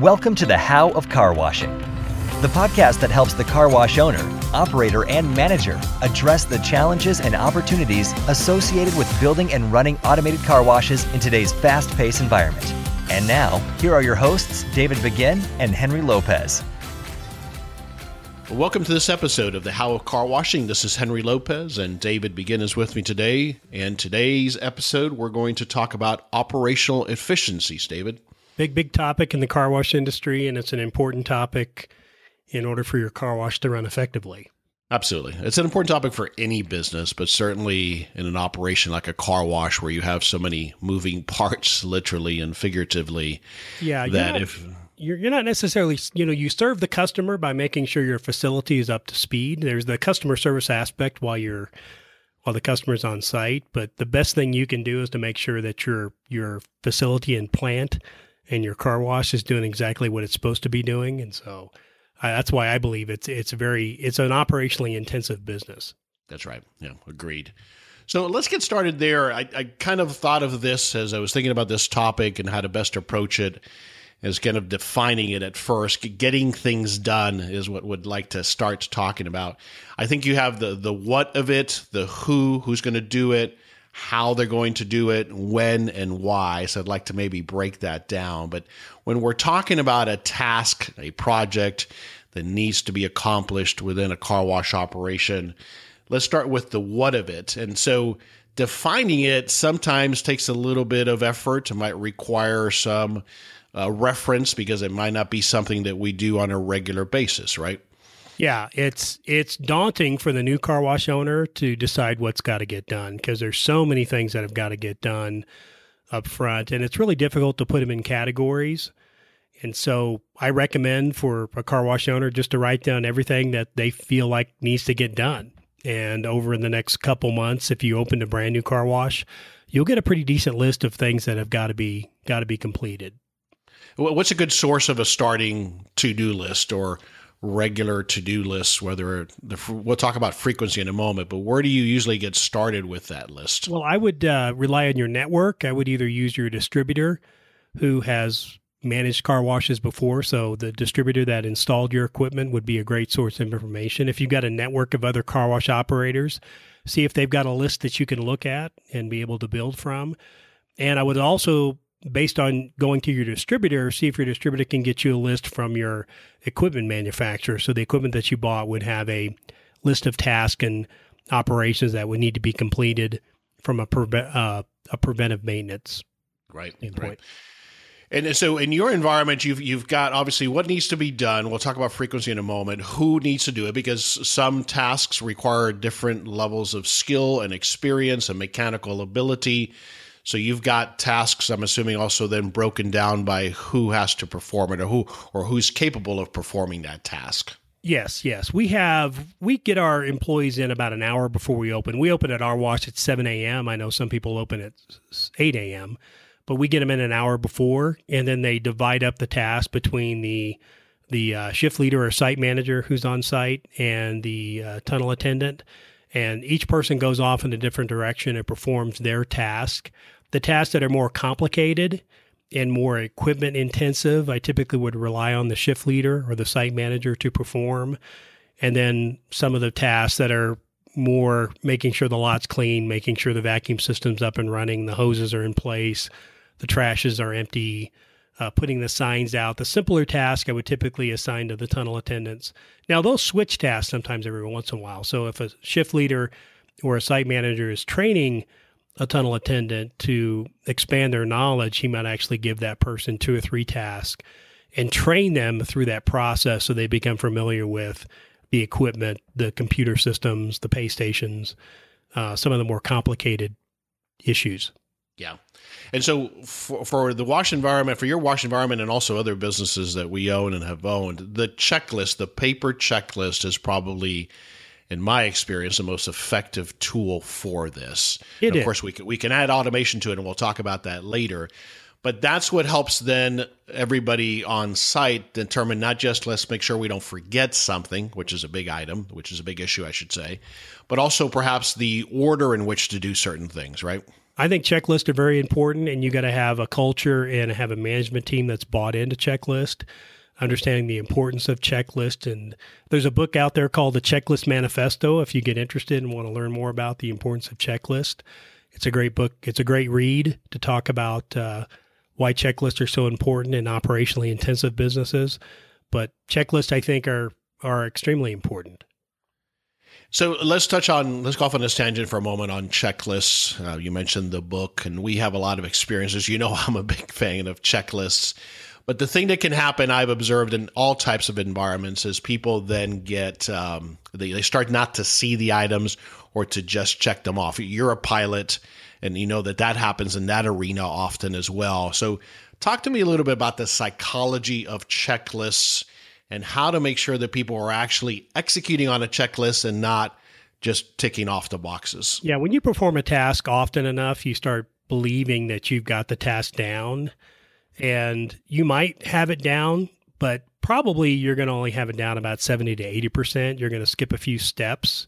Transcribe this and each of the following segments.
Welcome to the How of Car Washing, the podcast that helps the car wash owner, operator, and manager address the challenges and opportunities associated with building and running automated car washes in today's fast paced environment. And now, here are your hosts, David Begin and Henry Lopez. Welcome to this episode of the How of Car Washing. This is Henry Lopez, and David Begin is with me today. And today's episode, we're going to talk about operational efficiencies, David. Big, big topic in the car wash industry, and it's an important topic in order for your car wash to run effectively. Absolutely. It's an important topic for any business, but certainly in an operation like a car wash where you have so many moving parts, literally and figuratively. Yeah. That not, if you're, you're not necessarily, you know, you serve the customer by making sure your facility is up to speed. There's the customer service aspect while you're while the customer's on site, but the best thing you can do is to make sure that your your facility and plant and your car wash is doing exactly what it's supposed to be doing. And so that's why I believe it's it's very it's an operationally intensive business. That's right. Yeah, agreed. So let's get started there. I, I kind of thought of this as I was thinking about this topic and how to best approach it as kind of defining it at first. Getting things done is what would like to start talking about. I think you have the the what of it, the who, who's going to do it, how they're going to do it, when and why. So I'd like to maybe break that down. But when we're talking about a task, a project that needs to be accomplished within a car wash operation, let's start with the what of it. And so defining it sometimes takes a little bit of effort. It might require some uh, reference because it might not be something that we do on a regular basis, right? Yeah, it's it's daunting for the new car wash owner to decide what's got to get done because there's so many things that have got to get done up front, and it's really difficult to put them in categories. And so I recommend for a car wash owner just to write down everything that they feel like needs to get done. And over in the next couple months, if you open a brand new car wash, you'll get a pretty decent list of things that have got to be got to be completed. What's a good source of a starting to-do list or regular to-do lists whether the, we'll talk about frequency in a moment but where do you usually get started with that list? Well i would uh, rely on your network. I would either use your distributor who has managed car washes before so the distributor that installed your equipment would be a great source of information. If you've got a network of other car wash operators see if they've got a list that you can look at and be able to build from. And i would also based on going to your distributor, see if your distributor can get you a list from your equipment manufacturer. So the equipment that you bought would have a list of tasks and operations that would need to be completed from a preve- uh, a preventive maintenance right standpoint. Right. And so, in your environment, you've you've got obviously what needs to be done. We'll talk about frequency in a moment. Who needs to do it? Because some tasks require different levels of skill and experience and mechanical ability. So you've got tasks, I'm assuming, also then broken down by who has to perform it or who or who's capable of performing that task. Yes, yes. We have we get our employees in about an hour before we open. We open at our wash at seven a.m. I know some people open at eight a.m., but we get them in an hour before, and then they divide up the task between the the uh, shift leader or site manager who's on site and the uh, tunnel attendant, and each person goes off in a different direction and performs their task. The tasks that are more complicated and more equipment intensive, I typically would rely on the shift leader or the site manager to perform. And then some of the tasks that are more making sure the lot's clean, making sure the vacuum system's up and running, the hoses are in place, the trashes are empty, uh, putting the signs out. The simpler task I would typically assign to the tunnel attendants. Now, those switch tasks sometimes every once in a while. So if a shift leader or a site manager is training a tunnel attendant to expand their knowledge, he might actually give that person two or three tasks and train them through that process so they become familiar with the equipment, the computer systems, the pay stations, uh, some of the more complicated issues. Yeah. And so for, for the wash environment, for your wash environment and also other businesses that we own and have owned, the checklist, the paper checklist is probably in my experience, the most effective tool for this. It of is. course, we can, we can add automation to it, and we'll talk about that later. But that's what helps then everybody on site determine not just let's make sure we don't forget something, which is a big item, which is a big issue, I should say, but also perhaps the order in which to do certain things, right? I think checklists are very important, and you got to have a culture and have a management team that's bought into checklist, understanding the importance of checklist. And there's a book out there called the Checklist Manifesto. If you get interested and want to learn more about the importance of checklist, it's a great book. It's a great read to talk about uh, why checklists are so important in operationally intensive businesses. But checklists, I think, are are extremely important. So let's touch on let's go off on this tangent for a moment on checklists. Uh, you mentioned the book, and we have a lot of experiences. You know, I'm a big fan of checklists. But the thing that can happen, I've observed in all types of environments, is people then get um, they, they start not to see the items or to just check them off. You're a pilot and you know that that happens in that arena often as well. So, talk to me a little bit about the psychology of checklists and how to make sure that people are actually executing on a checklist and not just ticking off the boxes. Yeah, when you perform a task often enough, you start believing that you've got the task down and you might have it down, but probably you're going to only have it down about 70 to 80%. You're going to skip a few steps.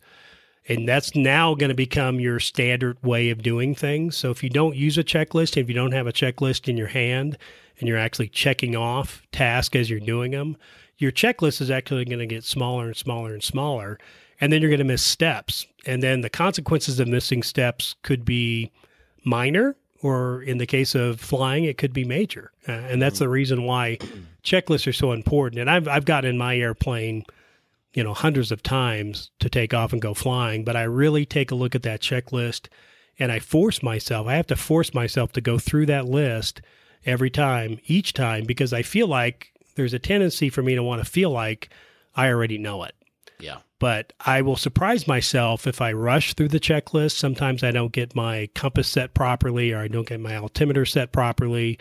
And that's now going to become your standard way of doing things. So if you don't use a checklist, if you don't have a checklist in your hand and you're actually checking off tasks as you're doing them, your checklist is actually going to get smaller and smaller and smaller. And then you're going to miss steps. And then the consequences of missing steps could be minor, or in the case of flying, it could be major. Uh, and that's the reason why checklists are so important. And I've, I've got in my airplane you know, hundreds of times to take off and go flying, but I really take a look at that checklist and I force myself, I have to force myself to go through that list every time, each time, because I feel like there's a tendency for me to want to feel like I already know it. Yeah. But I will surprise myself if I rush through the checklist. Sometimes I don't get my compass set properly, or I don't get my altimeter set properly,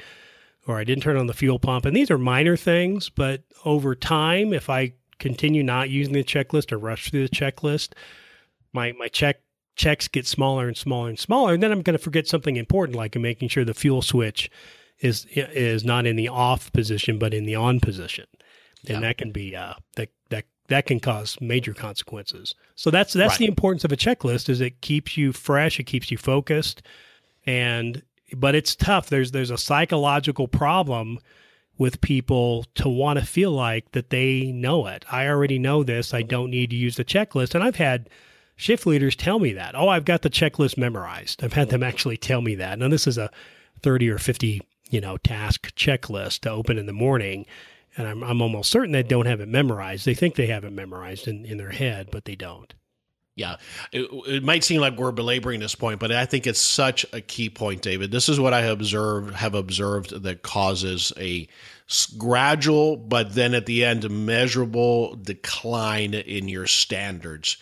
or I didn't turn on the fuel pump. And these are minor things, but over time, if I continue not using the checklist or rush through the checklist, my my check checks get smaller and smaller and smaller, and then I'm going to forget something important like making sure the fuel switch is is not in the off position but in the on position, and that can be uh, that that that can cause major consequences. So that's that's right. the importance of a checklist is it keeps you fresh, it keeps you focused, and but it's tough. There's there's a psychological problem with people to want to feel like that they know it. I already know this. I don't need to use the checklist. And I've had shift leaders tell me that. Oh, I've got the checklist memorized. I've had them actually tell me that. Now this is a 30 or 50, you know, task checklist to open in the morning. And I'm, I'm almost certain they don't have it memorized. They think they have it memorized in, in their head, but they don't. Yeah, it, it, might seem like we're belaboring this point, but I think it's such a key point, David. This is what I observed have observed that causes a gradual, but then at the end, measurable decline in your standards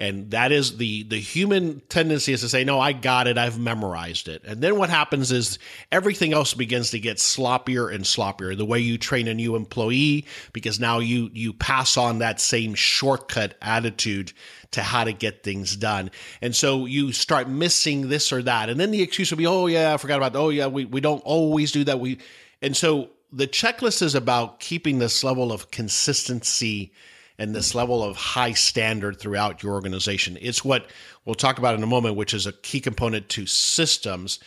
and that is the the human tendency is to say no i got it. I've memorized it. And then what happens is everything else begins to get sloppier and sloppier. The way you train a new employee because now you you pass on that same shortcut attitude to how to get things done. And so you start missing this or that. And then the excuse will be oh yeah i forgot about that. oh yeah we, we don't always do that. We and so the checklist is about keeping this level of consistency and this level of high standard throughout your organization. It's what we'll talk about in a moment, which is a key component to systems.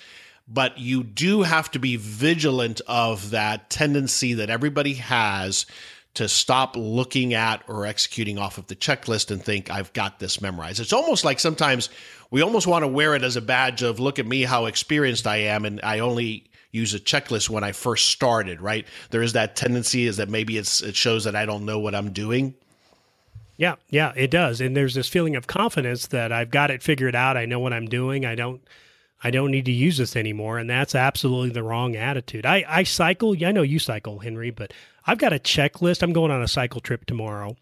But you do have to be vigilant of that tendency that everybody has to stop looking at or executing off of the checklist and think, I've got this memorized. It's almost like sometimes we almost want to wear it as a badge of, look at me, how experienced I am. And I only use a checklist when I first started, right? There is that tendency is that maybe it's, it shows that I don't know what I'm doing. Yeah, yeah, it does. And there's this feeling of confidence that I've got it figured out. I know what I'm doing. I don't I don't need to use this anymore. And that's absolutely the wrong attitude. I, I cycle. I know you cycle, Henry, but I've got a checklist. I'm going on a cycle trip tomorrow.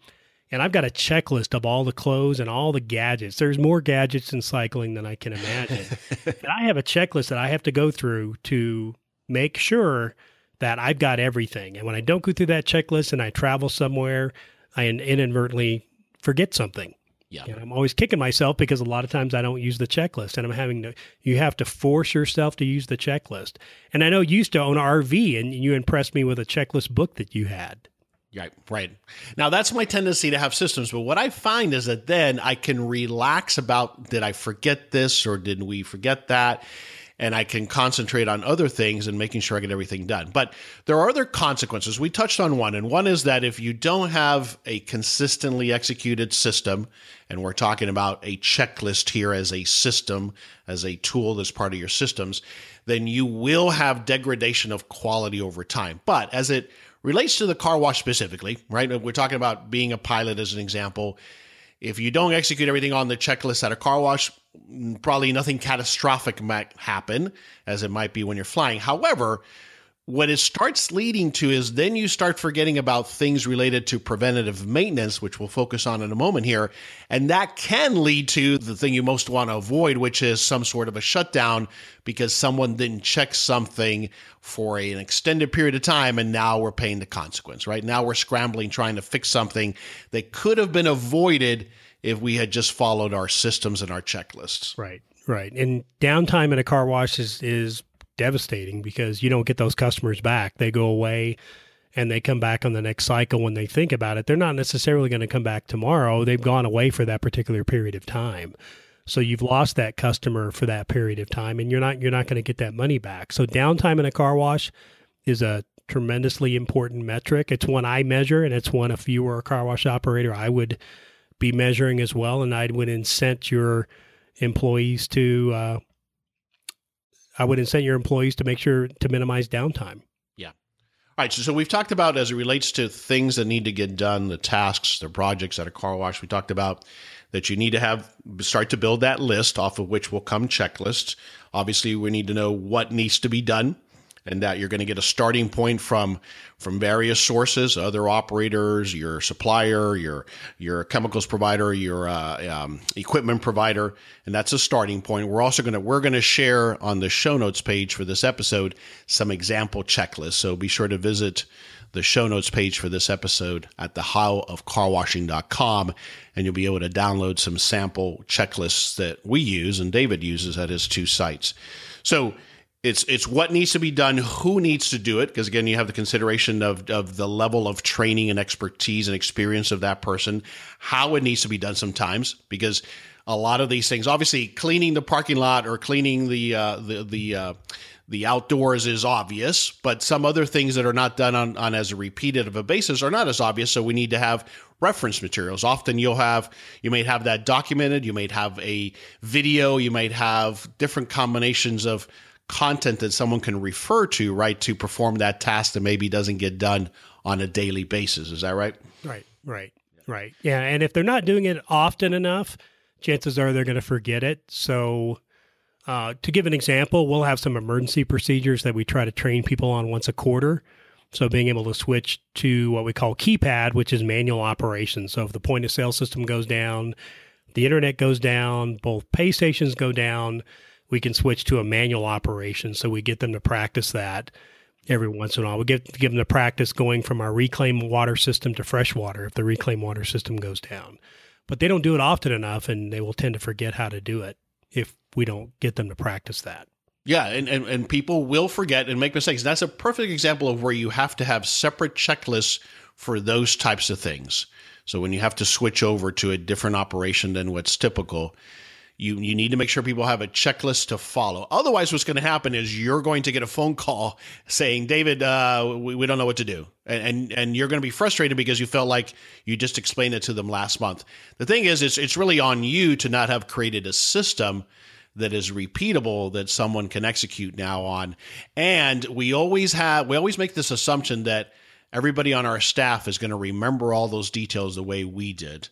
And I've got a checklist of all the clothes and all the gadgets. There's more gadgets in cycling than I can imagine. and I have a checklist that I have to go through to make sure that I've got everything. And when I don't go through that checklist and I travel somewhere I inadvertently forget something. Yeah. And I'm always kicking myself because a lot of times I don't use the checklist and I'm having to, you have to force yourself to use the checklist. And I know you used to own an RV and you impressed me with a checklist book that you had. Right, right. Now that's my tendency to have systems, but what I find is that then I can relax about did I forget this or did we forget that? And I can concentrate on other things and making sure I get everything done. But there are other consequences. We touched on one, and one is that if you don't have a consistently executed system, and we're talking about a checklist here as a system, as a tool that's part of your systems, then you will have degradation of quality over time. But as it relates to the car wash specifically, right? We're talking about being a pilot as an example. If you don't execute everything on the checklist at a car wash, probably nothing catastrophic might happen as it might be when you're flying. However, what it starts leading to is then you start forgetting about things related to preventative maintenance, which we'll focus on in a moment here. And that can lead to the thing you most want to avoid, which is some sort of a shutdown because someone didn't check something for an extended period of time. And now we're paying the consequence, right? Now we're scrambling trying to fix something that could have been avoided if we had just followed our systems and our checklists. Right, right. And downtime in a car wash is, is devastating because you don't get those customers back. They go away and they come back on the next cycle when they think about it. They're not necessarily going to come back tomorrow. They've gone away for that particular period of time. So you've lost that customer for that period of time and you're not you're not going to get that money back. So downtime in a car wash is a tremendously important metric. It's one I measure and it's one if you were a car wash operator I would be measuring as well, and I would incent your employees to. Uh, I would incent your employees to make sure to minimize downtime. Yeah. All right. So, so we've talked about as it relates to things that need to get done, the tasks, the projects at a car wash. We talked about that you need to have start to build that list off of which will come checklists. Obviously, we need to know what needs to be done and that you're going to get a starting point from from various sources, other operators, your supplier, your your chemicals provider, your uh, um, equipment provider, and that's a starting point. We're also going to we're going to share on the show notes page for this episode some example checklists. So be sure to visit the show notes page for this episode at the howofcarwashing.com and you'll be able to download some sample checklists that we use and David uses at his two sites. So it's it's what needs to be done, who needs to do it, because again, you have the consideration of of the level of training and expertise and experience of that person, how it needs to be done sometimes, because a lot of these things, obviously, cleaning the parking lot or cleaning the uh, the the uh, the outdoors is obvious, but some other things that are not done on, on as a repeated of a basis are not as obvious. So we need to have reference materials. Often you'll have, you may have that documented, you might have a video, you might have different combinations of content that someone can refer to, right, to perform that task that maybe doesn't get done on a daily basis. Is that right? Right, right, right. Yeah. And if they're not doing it often enough, chances are they're going to forget it. So, uh, to give an example, we'll have some emergency procedures that we try to train people on once a quarter. So, being able to switch to what we call keypad, which is manual operation. So, if the point of sale system goes down, the internet goes down, both pay stations go down, we can switch to a manual operation. So we get them to practice that every once in a while. We get give them the practice going from our reclaimed water system to fresh water if the reclaimed water system goes down. But they don't do it often enough and they will tend to forget how to do it if we don't get them to practice that. Yeah, and, and, and people will forget and make mistakes. That's a perfect example of where you have to have separate checklists for those types of things. So when you have to switch over to a different operation than what's typical, you you need to make sure people have a checklist to follow. Otherwise, what's going to happen is you're going to get a phone call saying, "David, uh, we, we don't know what to do," and and, and you're going to be frustrated because you felt like you just explained it to them last month. The thing is, it's it's really on you to not have created a system that is repeatable that someone can execute now on. And we always have we always make this assumption that everybody on our staff is going to remember all those details the way we did.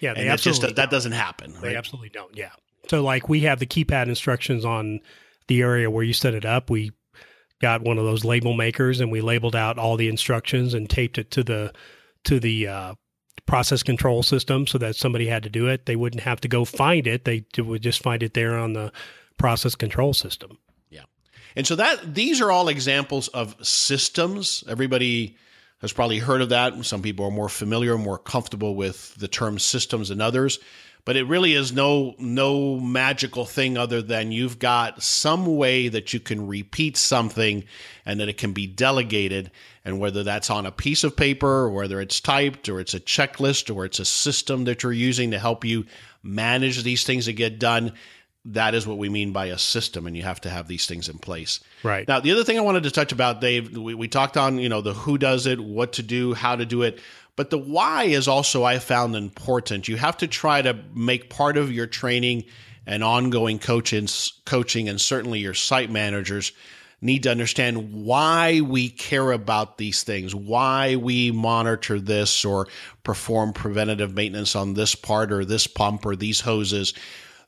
Yeah, and it's just that doesn't happen. Right? They absolutely don't. Yeah. So like we have the keypad instructions on the area where you set it up. We got one of those label makers and we labeled out all the instructions and taped it to the to the uh, process control system so that somebody had to do it. They wouldn't have to go find it. They would just find it there on the process control system. Yeah. And so that these are all examples of systems. Everybody has probably heard of that. Some people are more familiar, more comfortable with the term systems than others. But it really is no no magical thing other than you've got some way that you can repeat something and that it can be delegated. And whether that's on a piece of paper or whether it's typed or it's a checklist or it's a system that you're using to help you manage these things that get done that is what we mean by a system and you have to have these things in place. Right. Now the other thing i wanted to touch about dave we, we talked on you know the who does it what to do how to do it but the why is also i found important. You have to try to make part of your training and ongoing coaching coaching and certainly your site managers need to understand why we care about these things, why we monitor this or perform preventative maintenance on this part or this pump or these hoses.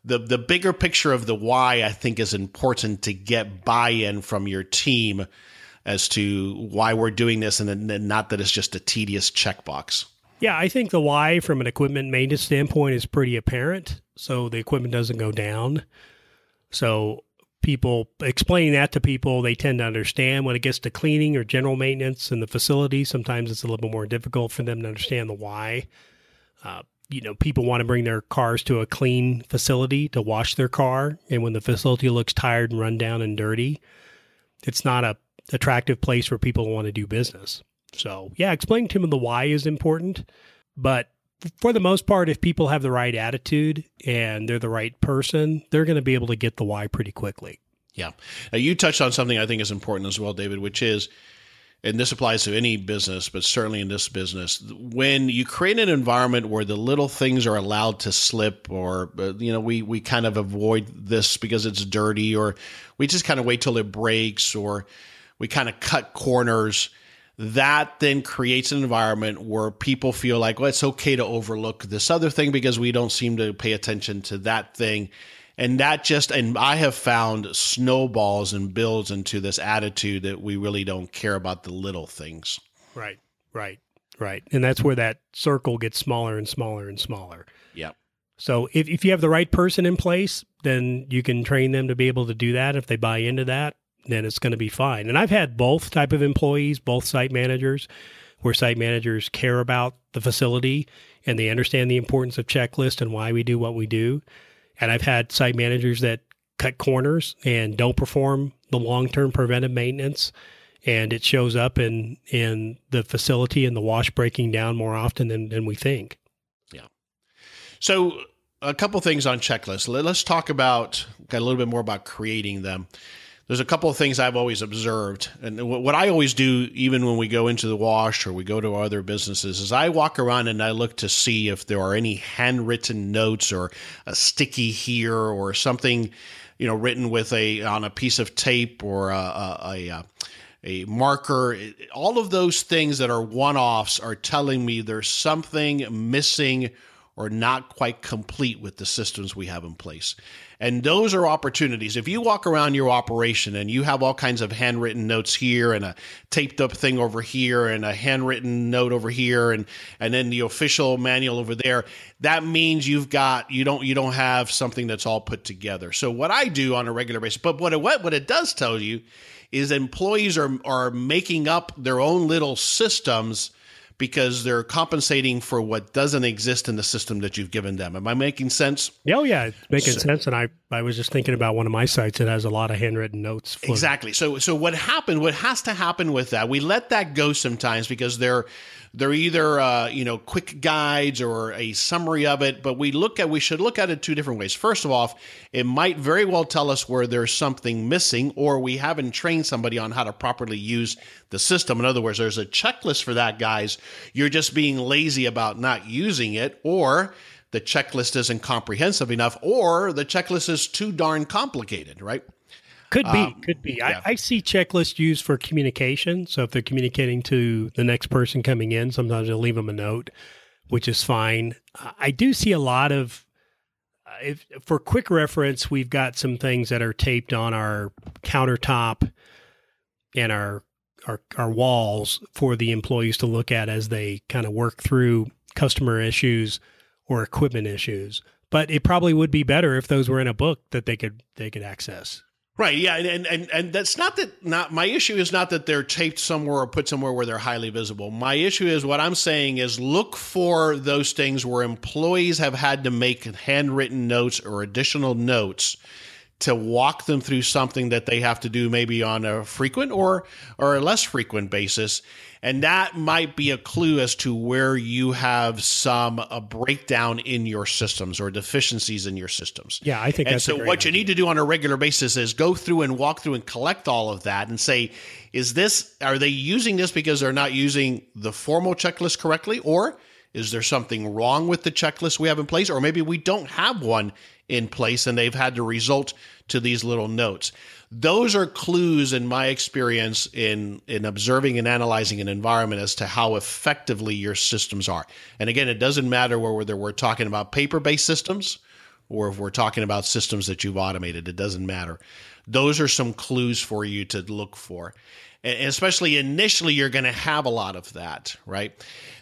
The the bigger picture of the why I think is important to get buy-in from your team as to why we're doing this and not that it's just a tedious checkbox. Yeah, I think the why from an equipment maintenance standpoint is pretty apparent. So the equipment doesn't go down. So people explaining that to people, they tend to understand when it gets to cleaning or general maintenance in the facility. Sometimes it's a little bit more difficult for them to understand the why. Uh, you know, people want to bring their cars to a clean facility to wash their car. And when the facility looks tired and run down and dirty, it's not a attractive place where people want to do business. So yeah, explaining to them the why is important. But for the most part, if people have the right attitude and they're the right person, they're going to be able to get the why pretty quickly. Yeah. Now, you touched on something I think is important as well, David, which is and this applies to any business, but certainly in this business, when you create an environment where the little things are allowed to slip, or uh, you know, we we kind of avoid this because it's dirty, or we just kind of wait till it breaks, or we kind of cut corners. That then creates an environment where people feel like, well, it's okay to overlook this other thing because we don't seem to pay attention to that thing. And that just and i have found snowballs and builds into this attitude that we really don't care about the little things. Right right right. And that's where that circle gets smaller and smaller and smaller. Yeah so if, if you have the right person in place then you can train them to be able to do that if they buy into that then it's going to be fine and i've had both type of employees both site managers where site managers care about the facility and they understand the importance of checklist and why we do what we do and I've had site managers that cut corners and don't perform the long term preventive maintenance. And it shows up in, in the facility and the wash breaking down more often than, than we think. Yeah. So, a couple things on checklists. Let's talk about a little bit more about creating them there's a couple of things I've always observed, and what I always do, even when we go into the wash or we go to other businesses, is I walk around and I look to see if there are any handwritten notes or a sticky here or something, you know, written with a on a piece of tape or a, a, a uh, a marker. All of those things that are one offs are telling me there's something missing or not quite complete with the systems we have in place. And those are opportunities. If you walk around your operation and you have all kinds of handwritten notes here and a taped up thing over here and a handwritten note over here and and then the official manual over there, that means you've got you don't you don't have something that's all put together. So what I do on a regular basis, but what it what, what it does tell you is employees are are making up their own little systems because they're compensating for what doesn't exist in the system that you've given them. Am I making sense? Oh yeah, it's making so, sense. And I, I was just thinking about one of my sites that has a lot of handwritten notes. Exactly. So so what happened? What has to happen with that? We let that go sometimes because they're they're either uh, you know quick guides or a summary of it, but we look at we should look at it two different ways. First of all, it might very well tell us where there's something missing, or we haven't trained somebody on how to properly use the system. In other words, there's a checklist for that, guys. You're just being lazy about not using it, or the checklist isn't comprehensive enough, or the checklist is too darn complicated, right? Could be, um, could be. Yeah. I, I, see checklists used for communication. So if they're communicating to the next person coming in, sometimes they'll leave them a note, which is fine. I do see a lot of, uh, if, for quick reference, we've got some things that are taped on our countertop and our, our, our walls for the employees to look at as they kind of work through customer issues or equipment issues. But it probably would be better if those were in a book that they could they could access. Right. Yeah. And, and, and that's not that not my issue is not that they're taped somewhere or put somewhere where they're highly visible. My issue is what I'm saying is look for those things where employees have had to make handwritten notes or additional notes to walk them through something that they have to do maybe on a frequent or or a less frequent basis and that might be a clue as to where you have some a breakdown in your systems or deficiencies in your systems. Yeah, I think. And so, what idea. you need to do on a regular basis is go through and walk through and collect all of that and say, is this are they using this because they're not using the formal checklist correctly, or is there something wrong with the checklist we have in place, or maybe we don't have one in place and they've had to result to these little notes those are clues in my experience in in observing and analyzing an environment as to how effectively your systems are. And again, it doesn't matter whether we're talking about paper-based systems or if we're talking about systems that you've automated, it doesn't matter. Those are some clues for you to look for and especially initially you're going to have a lot of that right?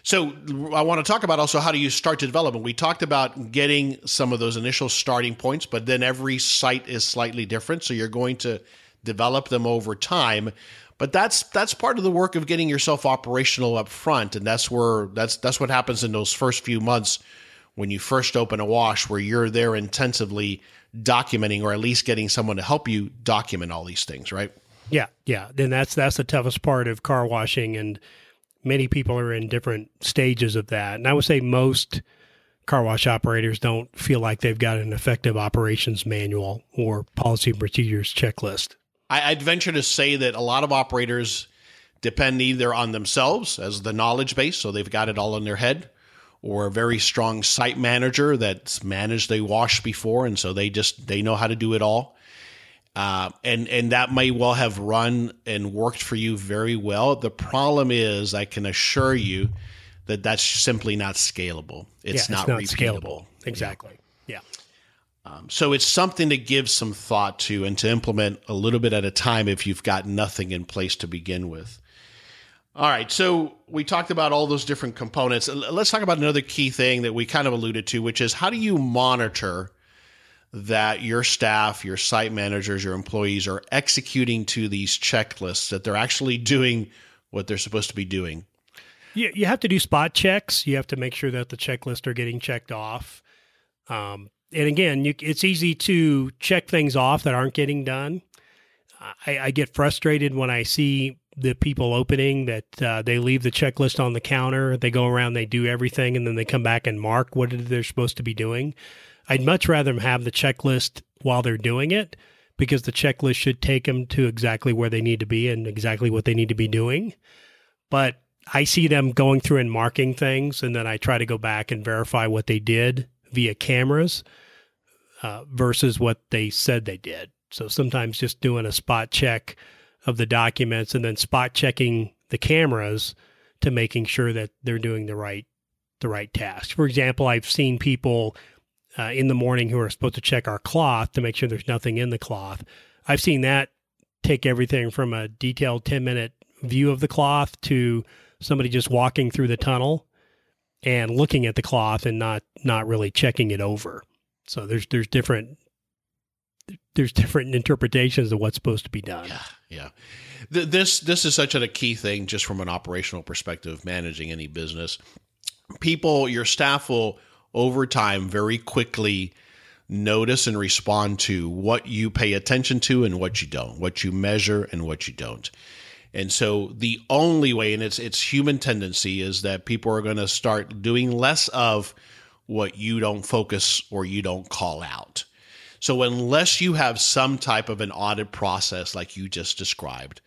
So i want to talk about also how do you start to develop and we talked about getting some of those initial starting points but then every site is slightly different so you're going to develop them over time. But that's that's part of the work of getting yourself operational up front and that's where that's that's what happens in those first few months when you first open a wash where you're there intensively documenting or at least getting someone to help you document all these things right yeah, yeah. Then that's that's the toughest part of car washing, and many people are in different stages of that. And I would say most car wash operators don't feel like they've got an effective operations manual or policy and procedures checklist. I'd venture to say that a lot of operators depend either on themselves as the knowledge base, so they've got it all in their head, or a very strong site manager that's managed a wash before, and so they just they know how to do it all. Uh, and and that may well have run and worked for you very well. The problem is, I can assure you that that's simply not scalable. It's, yeah, not, it's not scalable. Exactly. Yeah. Um, so it's something to give some thought to and to implement a little bit at a time if you've got nothing in place to begin with. All right, so we talked about all those different components. Let's talk about another key thing that we kind of alluded to, which is how do you monitor that your staff, your site managers, your employees are executing to these checklists, that they're actually doing what they're supposed to be doing. You, you have to do spot checks. You have to make sure that the checklists are getting checked off. Um, and again, you, it's easy to check things off that aren't getting done. I, I get frustrated when I see the people opening that uh, they leave the checklist on the counter. They go around, they do everything, and then they come back and mark what they're supposed to be doing. I'd much rather them have the checklist while they're doing it because the checklist should take them to exactly where they need to be and exactly what they need to be doing. But I see them going through and marking things, and then I try to go back and verify what they did via cameras uh, versus what they said they did. So sometimes just doing a spot check of the documents and then spot checking the cameras to making sure that they're doing the right the right task. For example, I've seen people uh, in the morning who are supposed to check our cloth to make sure there's nothing in the cloth. I've seen that take everything from a detailed 10 minute view of the cloth to somebody just walking through the tunnel and looking at the cloth and not not really checking it over. So there's there's different there's different interpretations of what's supposed to be done. Yeah, yeah. This this is such a key thing just from an operational perspective, managing any business. People, your staff will over time very quickly notice and respond to what you pay attention to and what you don't, what you measure and what you don't. And so the only way, and it's it's human tendency, is that people are going to start doing less of what you don't focus or you don't call out. So unless you have some type of an audit process like you just described,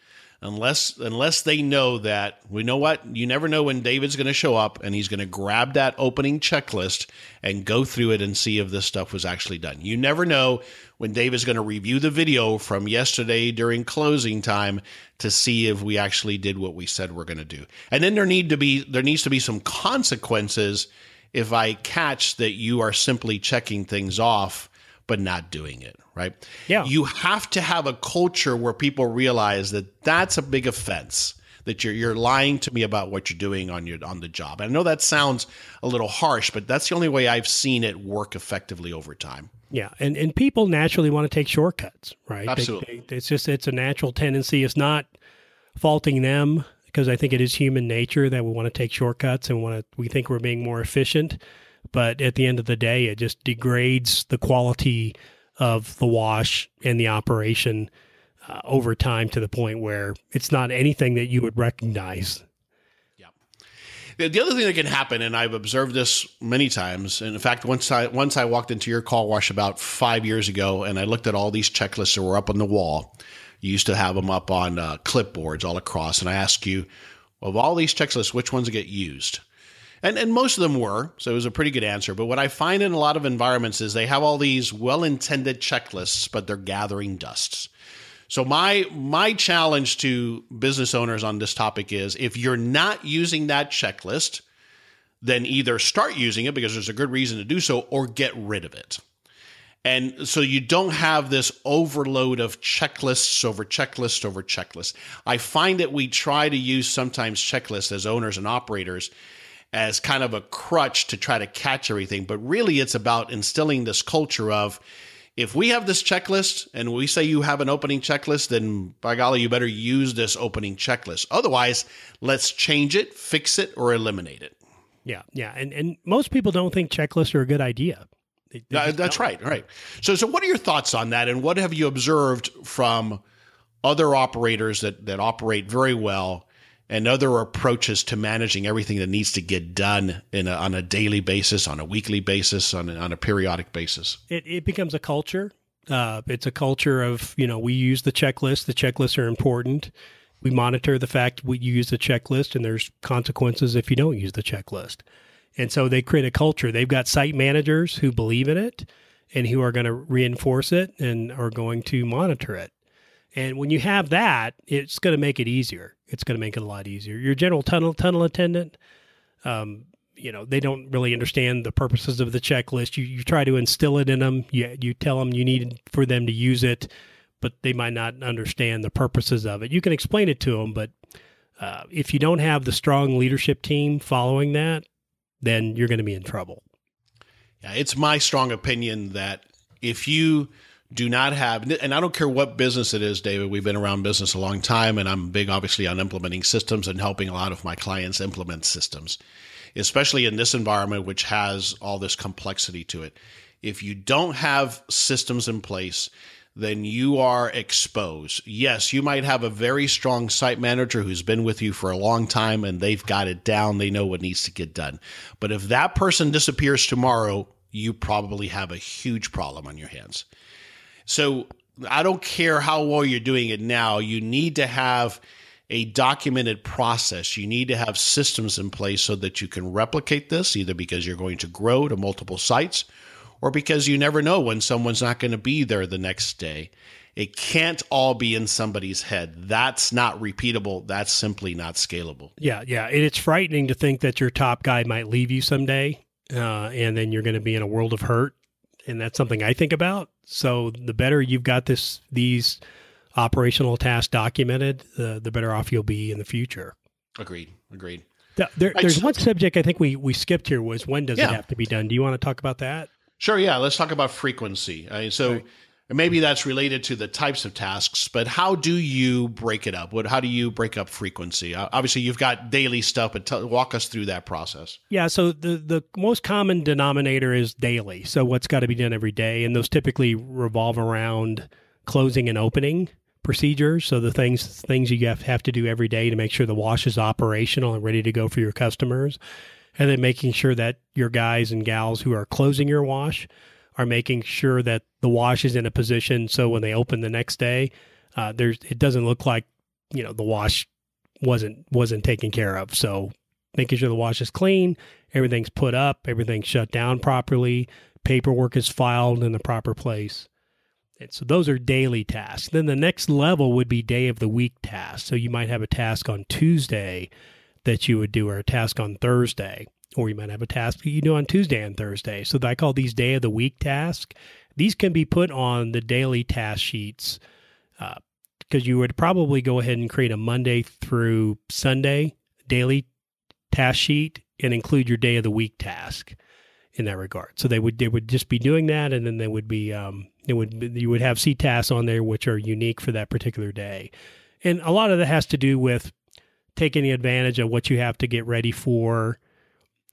unless unless they know that we know what you never know when David's going to show up and he's going to grab that opening checklist and go through it and see if this stuff was actually done. You never know when David's going to review the video from yesterday during closing time to see if we actually did what we said we're going to do. And then there need to be there needs to be some consequences if I catch that you are simply checking things off but not doing it, right? Yeah. You have to have a culture where people realize that that's a big offense. that you're you're lying to me about what you're doing on your on the job. And I know that sounds a little harsh, but that's the only way I've seen it work effectively over time. Yeah, and and people naturally want to take shortcuts, right? Absolutely, they, they, it's just it's a natural tendency. It's not faulting them because I think it is human nature that we want to take shortcuts and want to we think we're being more efficient, but at the end of the day, it just degrades the quality of the wash and the operation uh, over time to the point where it's not anything that you would recognize. Yeah. The other thing that can happen, and I've observed this many times, and in fact, once I once I walked into your car wash about five years ago, and I looked at all these checklists that were up on the wall. You used to have them up on uh, clipboards all across, and I asked you, of all these checklists, which ones get used? And, and most of them were, so it was a pretty good answer. But what I find in a lot of environments is they have all these well intended checklists, but they're gathering dusts. So my my challenge to business owners on this topic is if you're not using that checklist, then either start using it because there's a good reason to do so or get rid of it. And so you don't have this overload of checklists over checklists over checklists. I find that we try to use sometimes checklists as owners and operators as kind of a crutch to try to catch everything, but really it's about instilling this culture of if we have this checklist and we say you have an opening checklist, then by golly, you better use this opening checklist. Otherwise, let's change it, fix it, or eliminate it. Yeah, yeah, and and most people don't think checklists are a good idea. They, they uh, that's right, right. So, so what are your thoughts on that, and what have you observed from other operators that that operate very well and other approaches to managing everything that needs to get done in a, on a daily basis, on a weekly basis, on a, on a periodic basis. It, it becomes a culture. Uh, it's a culture of you know we use the checklist. The checklists are important. We monitor the fact we use the checklist, and there's consequences if you don't use the checklist. And so they create a culture. They've got site managers who believe in it and who are going to reinforce it and are going to monitor it. And when you have that, it's going to make it easier. It's going to make it a lot easier. Your general tunnel tunnel attendant, um, you know, they don't really understand the purposes of the checklist. You you try to instill it in them. You you tell them you need for them to use it, but they might not understand the purposes of it. You can explain it to them, but uh, if you don't have the strong leadership team following that, then you're going to be in trouble. Yeah, it's my strong opinion that if you do not have, and I don't care what business it is, David. We've been around business a long time, and I'm big, obviously, on implementing systems and helping a lot of my clients implement systems, especially in this environment, which has all this complexity to it. If you don't have systems in place, then you are exposed. Yes, you might have a very strong site manager who's been with you for a long time and they've got it down. They know what needs to get done. But if that person disappears tomorrow, you probably have a huge problem on your hands. So I don't care how well you're doing it now, you need to have a documented process. You need to have systems in place so that you can replicate this, either because you're going to grow to multiple sites or because you never know when someone's not going to be there the next day. It can't all be in somebody's head. That's not repeatable. That's simply not scalable. Yeah, yeah. And it's frightening to think that your top guy might leave you someday, uh, and then you're going to be in a world of hurt and that's something I think about. So the better you've got this these operational tasks documented, uh, the better off you'll be in the future. Agreed. Agreed. The, there, there's one subject I think we we skipped here was when does yeah. it have to be done? Do you want to talk about that? Sure. Yeah. Let's talk about frequency. Uh, so. Right and maybe that's related to the types of tasks, but how do you break it up? What, how do you break up frequency? Uh, obviously, you've got daily stuff, but t- walk us through that process. Yeah. So the the most common denominator is daily. So what's got to be done every day, and those typically revolve around closing and opening procedures. So the things things you have, have to do every day to make sure the wash is operational and ready to go for your customers, and then making sure that your guys and gals who are closing your wash are making sure that the wash is in a position so when they open the next day, uh, there's it doesn't look like you know the wash wasn't wasn't taken care of. So making sure the wash is clean, everything's put up, everything's shut down properly, paperwork is filed in the proper place. And so those are daily tasks. Then the next level would be day of the week tasks. So you might have a task on Tuesday that you would do or a task on Thursday or you might have a task that you do on Tuesday and Thursday. So I call these day of the week tasks. These can be put on the daily task sheets uh, because you would probably go ahead and create a Monday through Sunday daily task sheet and include your day of the week task in that regard. So they would they would just be doing that, and then they would be um, it would you would have C tasks on there which are unique for that particular day, and a lot of that has to do with taking advantage of what you have to get ready for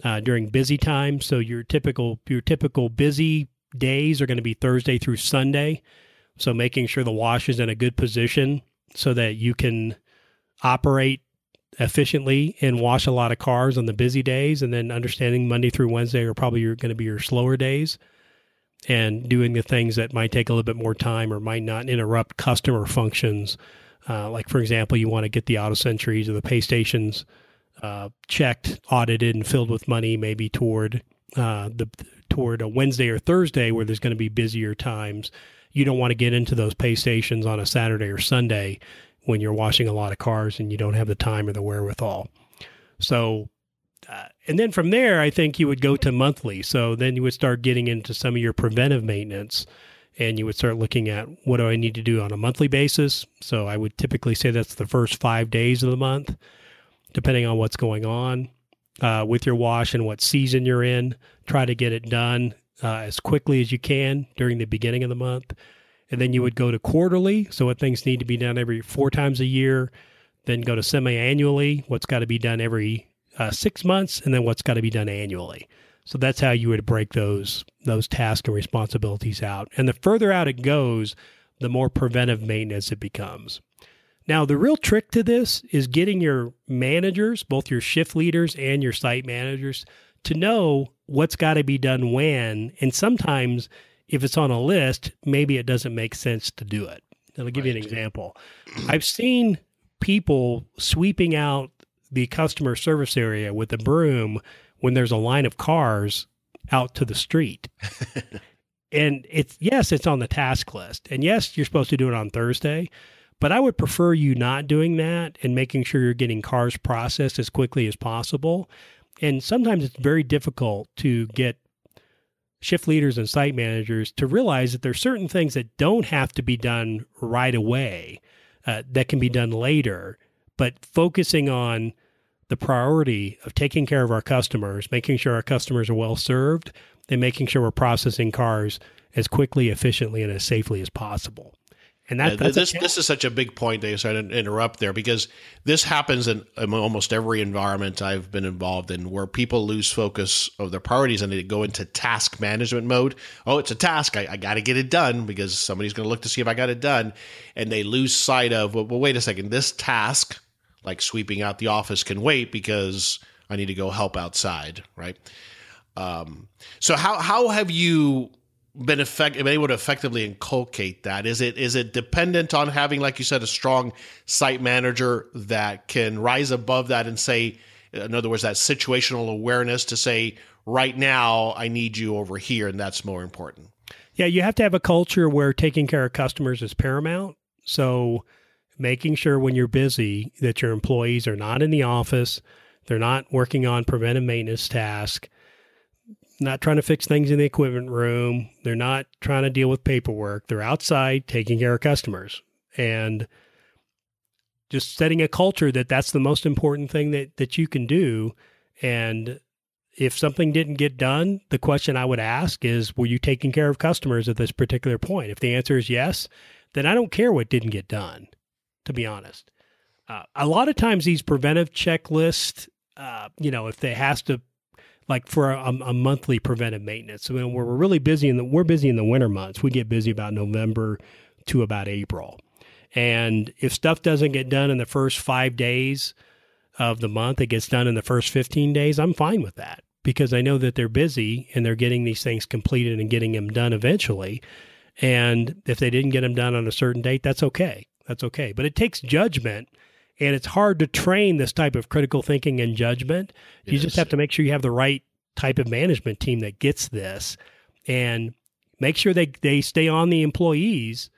uh, during busy time. So your typical your typical busy days are going to be Thursday through Sunday. So making sure the wash is in a good position so that you can operate efficiently and wash a lot of cars on the busy days and then understanding Monday through Wednesday are probably going to be your slower days and doing the things that might take a little bit more time or might not interrupt customer functions. Uh, like, for example, you want to get the AutoSentries or the pay stations uh, checked, audited, and filled with money, maybe toward uh, the toward a Wednesday or Thursday where there's going to be busier times. You don't want to get into those pay stations on a Saturday or Sunday when you're washing a lot of cars and you don't have the time or the wherewithal. So, uh, and then from there, I think you would go to monthly. So then you would start getting into some of your preventive maintenance and you would start looking at what do I need to do on a monthly basis. So I would typically say that's the first five days of the month, depending on what's going on uh, with your wash and what season you're in. Try to get it done uh, as quickly as you can during the beginning of the month and then you would go to quarterly. So what things need to be done every four times a year. Then go to semi-annually. What's got to be done every uh, six months, and then what's got to be done annually. So that's how you would break those those tasks and responsibilities out. And the further out it goes, the more preventive maintenance it becomes. Now, the real trick to this is getting your managers, both your shift leaders and your site managers, to know what's got to be done when. And sometimes if it's on a list, maybe it doesn't make sense to do it. I'll give right. you an example. I've seen people sweeping out the customer service area with a broom when there's a line of cars out to the street. and it's yes, it's on the task list. And yes, you're supposed to do it on Thursday, but I would prefer you not doing that and making sure you're getting cars processed as quickly as possible. And sometimes it's very difficult to get shift leaders and site managers to realize that there's certain things that don't have to be done right away uh, that can be done later but focusing on the priority of taking care of our customers making sure our customers are well served and making sure we're processing cars as quickly efficiently and as safely as possible and that, yeah, this this is such a big point, Dave. So I didn't interrupt there because this happens in, in, almost every environment I've been involved in, where people lose focus of their priorities and they go into task management mode. Oh, it's a task. I, I got to get it done because somebody's going to look to see if I got it done, and they lose sight of well, well, wait a second. This task, like sweeping out the office, can wait because I need to go help outside, right? Um, so how how have you been effect been able to effectively inculcate that? Is it is it dependent on having, like you said, a strong site manager that can rise above that and say, in other words, that situational awareness to say, right now, I need you over here, and that's more important. Yeah, you have to have a culture where taking care of customers is paramount. So making sure when you're busy that your employees are not in the office, they're not working on preventive maintenance tasks not trying to fix things in the equipment room. They're not trying to deal with paperwork. They're outside taking care of customers and just setting a culture that that's the most important thing that, that you can do. And if something didn't get done, the question I would ask is, were you taking care of customers at this particular point? If the answer is yes, then I don't care what didn't get done, to be honest. Uh, a lot of times these preventive checklists, uh, you know, if they has to like for a, a monthly preventive maintenance. When we're really busy in the we're busy in the winter months. We get busy about November to about April. And if stuff doesn't get done in the first 5 days of the month, it gets done in the first 15 days, I'm fine with that because I know that they're busy and they're getting these things completed and getting them done eventually. And if they didn't get them done on a certain date, that's okay. That's okay. But it takes judgment and it's hard to train this type of critical thinking and judgment. You just have to make sure you have the right type of management team that gets this and make sure they, they stay on the employees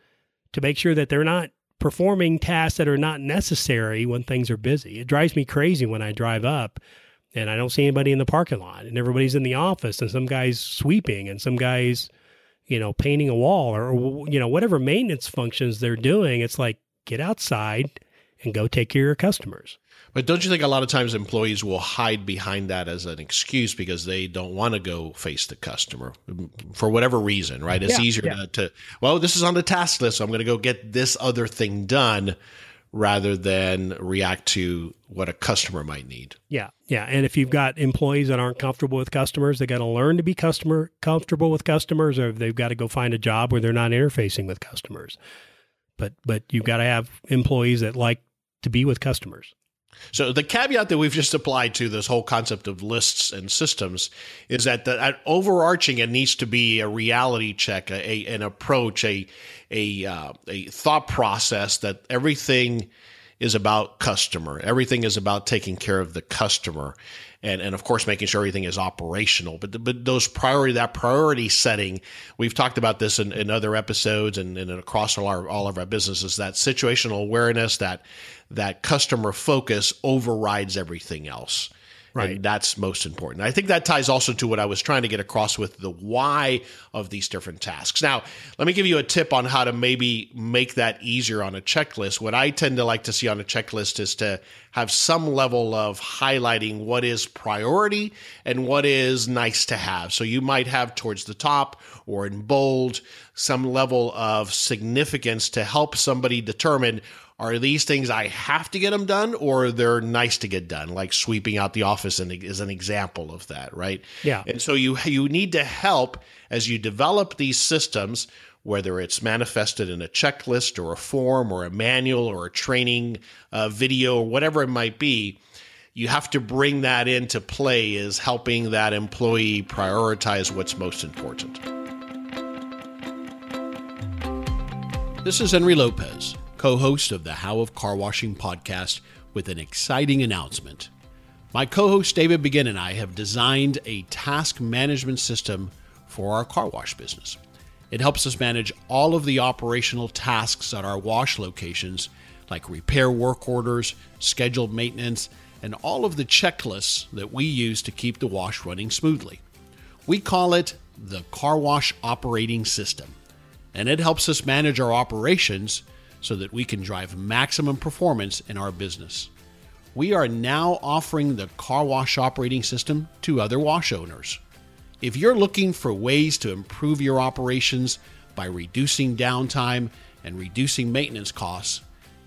to make sure that they're not performing tasks that are not necessary when things are busy. It drives me crazy when I drive up and I don't see anybody in the parking lot and everybody's in the office and some guy's sweeping and some guy's, you know, painting a wall or, you know, whatever maintenance functions they're doing. It's like, get outside and go take care of your customers. But don't you think a lot of times employees will hide behind that as an excuse because they don't want to go face the customer for whatever reason, right? It's Yeah, easier yeah. To, well, this is on the task list, so I'm going to go get this other thing done rather than react to what a customer might need. Yeah, yeah. And if you've got employees that aren't comfortable with customers, they got to learn to be customer comfortable with customers, or they've got to go find a job where they're not interfacing with customers. But but you've got to have employees that like to be with customers. So the caveat that we've just applied to this whole concept of lists and systems is that the overarching it needs to be a reality check, a, a an approach, a a uh, a thought process that everything is about customer. Everything is about taking care of the customer. And, and of course, making sure everything is operational. But but those priority that priority setting, we've talked about this in, in other episodes and, and across all our all of our businesses. That situational awareness, that that customer focus overrides everything else. Right. And that's most important. I think that ties also to what I was trying to get across with the why of these different tasks. Now, let me give you a tip on how to maybe make that easier on a checklist. What I tend to like to see on a checklist is to have some level of highlighting what is priority and what is nice to have. So you might have towards the top or in bold some level of significance to help somebody determine are these things I have to get them done or they're nice to get done, like sweeping out the office is an example of that, right? Yeah. And so you you need to help as you develop these systems, whether it's manifested in a checklist or a form or a manual or a training uh, video or whatever it might be. You have to bring that into play as helping that employee prioritize what's most important. This is Henry Lopez, co host of the How of Car Washing podcast, with an exciting announcement. My co host David Begin and I have designed a task management system for our car wash business. It helps us manage all of the operational tasks at our wash locations, like repair work orders, scheduled maintenance, and all of the checklists that we use to keep the wash running smoothly. We call it the Car Wash Operating System, and it helps us manage our operations so that we can drive maximum performance in our business. We are now offering the Car Wash Operating System to other wash owners. If you're looking for ways to improve your operations by reducing downtime and reducing maintenance costs,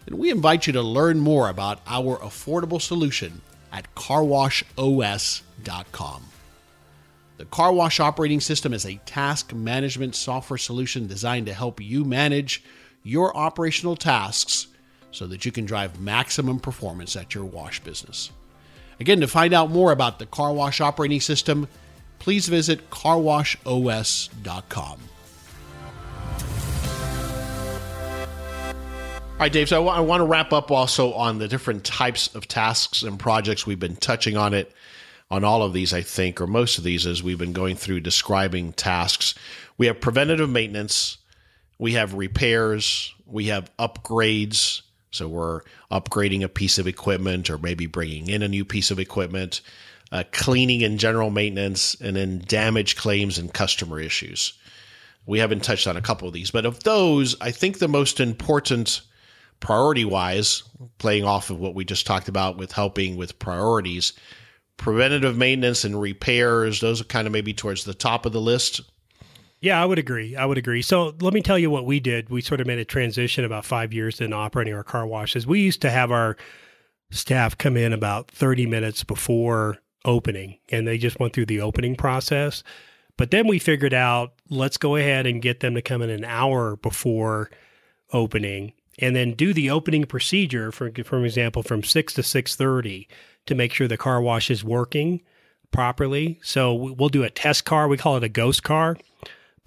then we invite you to learn more about our affordable solution at carwashos.com. The Car Wash Operating System is a task management software solution designed to help you manage your operational tasks so that you can drive maximum performance at your wash business. Again, to find out more about the Car Wash Operating System, please visit carwashos.com. All right, Dave. So I want to wrap up also on the different types of tasks and projects. We've been touching on it on all of these, I think, or most of these, as we've been going through describing tasks. We have preventative maintenance, we have repairs, we have upgrades. So we're upgrading a piece of equipment or maybe bringing in a new piece of equipment, uh, cleaning and general maintenance, and then damage claims and customer issues. We haven't touched on a couple of these, but of those, I think the most important priority wise, playing off of what we just talked about with helping with priorities, preventative maintenance and repairs, those are kind of maybe towards the top of the list. Yeah, I would agree. I would agree. So let me tell you what we did. We sort of made a transition about five years in operating our car washes. We used to have our staff come in about 30 minutes before opening, and they just went through the opening process. But then we figured out let's go ahead and get them to come in an hour before opening and then do the opening procedure for for example from 6 to 6:30 to make sure the car wash is working properly. So we- we'll do a test car, we call it a ghost car,